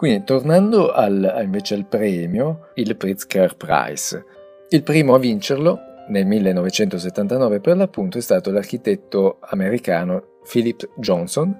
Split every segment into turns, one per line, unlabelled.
Quindi tornando al, invece al premio, il Pritzker Prize. Il primo a vincerlo nel 1979 per l'appunto è stato l'architetto americano Philip Johnson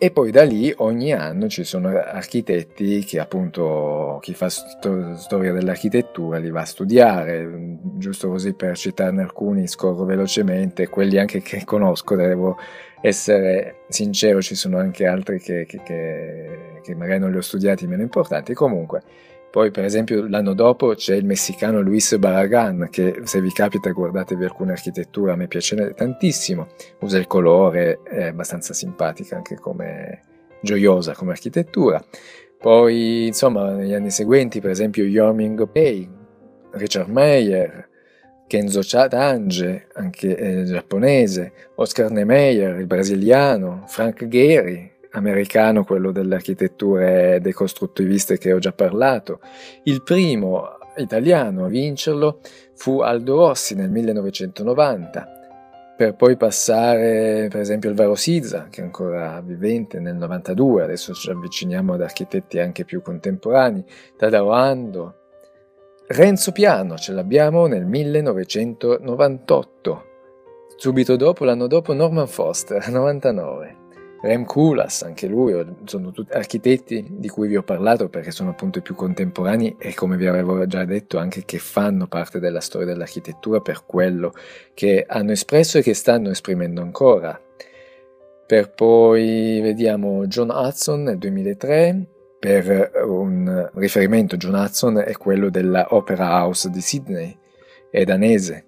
e poi da lì ogni anno ci sono architetti che appunto chi fa sto- storia dell'architettura li va a studiare, giusto così per citarne alcuni scorro velocemente, quelli anche che conosco, devo essere sincero, ci sono anche altri che, che, che, che magari non li ho studiati meno importanti, comunque poi, per esempio, l'anno dopo c'è il messicano Luis Barragan, che se vi capita guardatevi alcune architetture, a me piace tantissimo. Usa il colore, è abbastanza simpatica anche come gioiosa come architettura. Poi, insomma, negli anni seguenti, per esempio, Yoming Pei, Richard Meyer, Kenzo Chadange, anche eh, giapponese, Oscar Niemeyer, il brasiliano, Frank Gehry, americano, quello delle architetture decostruttiviste che ho già parlato. Il primo italiano a vincerlo fu Aldo Rossi nel 1990, per poi passare per esempio al Varo Sizza, che è ancora vivente nel 92, adesso ci avviciniamo ad architetti anche più contemporanei, Tadao Ando, Renzo Piano ce l'abbiamo nel 1998, subito dopo, l'anno dopo Norman Foster, 99. Rem Koolhaas, anche lui, sono tutti architetti di cui vi ho parlato perché sono appunto i più contemporanei e come vi avevo già detto anche che fanno parte della storia dell'architettura per quello che hanno espresso e che stanno esprimendo ancora. Per poi vediamo John Hudson nel 2003, per un riferimento John Hudson è quello della Opera House di Sydney, è danese,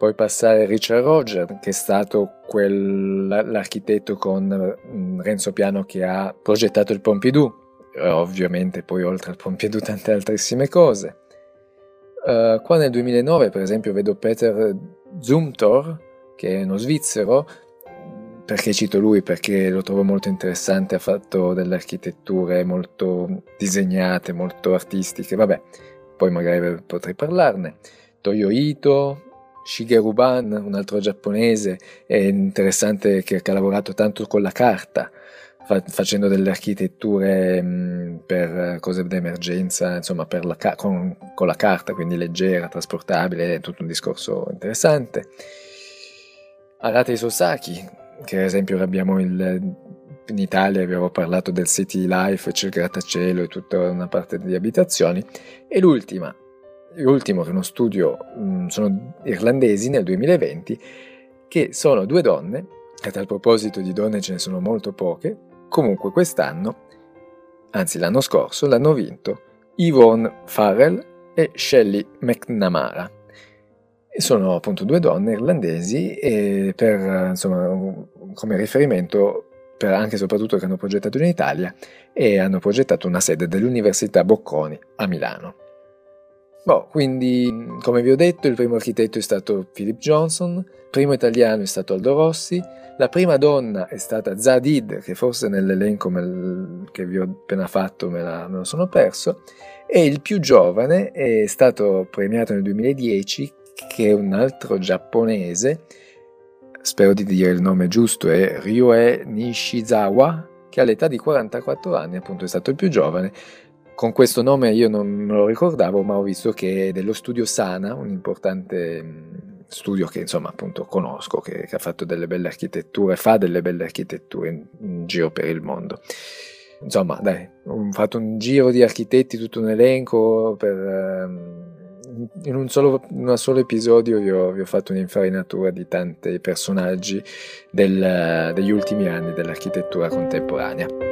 poi passare a Richard Roger, che è stato quell'architetto con mm, Renzo Piano che ha progettato il Pompidou, ovviamente poi oltre al Pompidou tante altrissime cose. Uh, qua nel 2009 per esempio vedo Peter Zumthor, che è uno svizzero, perché cito lui? Perché lo trovo molto interessante, ha fatto delle architetture molto disegnate, molto artistiche, vabbè, poi magari potrei parlarne. Toyo Ito, Shigeru Ban, un altro giapponese, è interessante che, ha lavorato tanto con la carta, fa, facendo delle architetture mh, per cose d'emergenza, insomma, la, con, con, la carta, quindi leggera, trasportabile, è tutto un discorso interessante. Arate Sosaki, che ad esempio abbiamo il, in Italia abbiamo parlato del City Life, c'è il grattacielo e tutta una parte di abitazioni, e l'ultima, l'ultimo che uno studio, mm, sono irlandesi nel 2020, che sono due donne, a tal proposito di donne ce ne sono molto poche, comunque quest'anno, anzi l'anno scorso, l'hanno vinto Yvonne Farrell e Shelley McNamara. E sono appunto due donne irlandesi e per, insomma, come riferimento per anche e soprattutto che hanno progettato in Italia e hanno progettato una sede dell'Università Bocconi a Milano. Boh, quindi, come vi ho detto, il primo architetto è stato Philip Johnson, il primo italiano è stato Aldo Rossi, la prima donna è stata Zadid, che forse nell'elenco che vi ho appena fatto me, la, me lo sono perso, e il più giovane è stato premiato nel 2010, che è un altro giapponese, spero di dire il nome giusto, è Ryue Nishizawa, che all'età di 44 anni appunto è stato il più giovane, con questo nome io non me lo ricordavo, ma ho visto che è dello studio Sana, un importante mm, studio che insomma appunto conosco, che, che ha fatto delle belle architetture, fa delle belle architetture in, in giro per il mondo. Insomma, dai, ho fatto un giro di architetti, tutto un elenco per... Um, in un solo, in solo episodio vi ho, vi ho, fatto un'infarinatura di tanti personaggi del, degli ultimi anni dell'architettura contemporanea.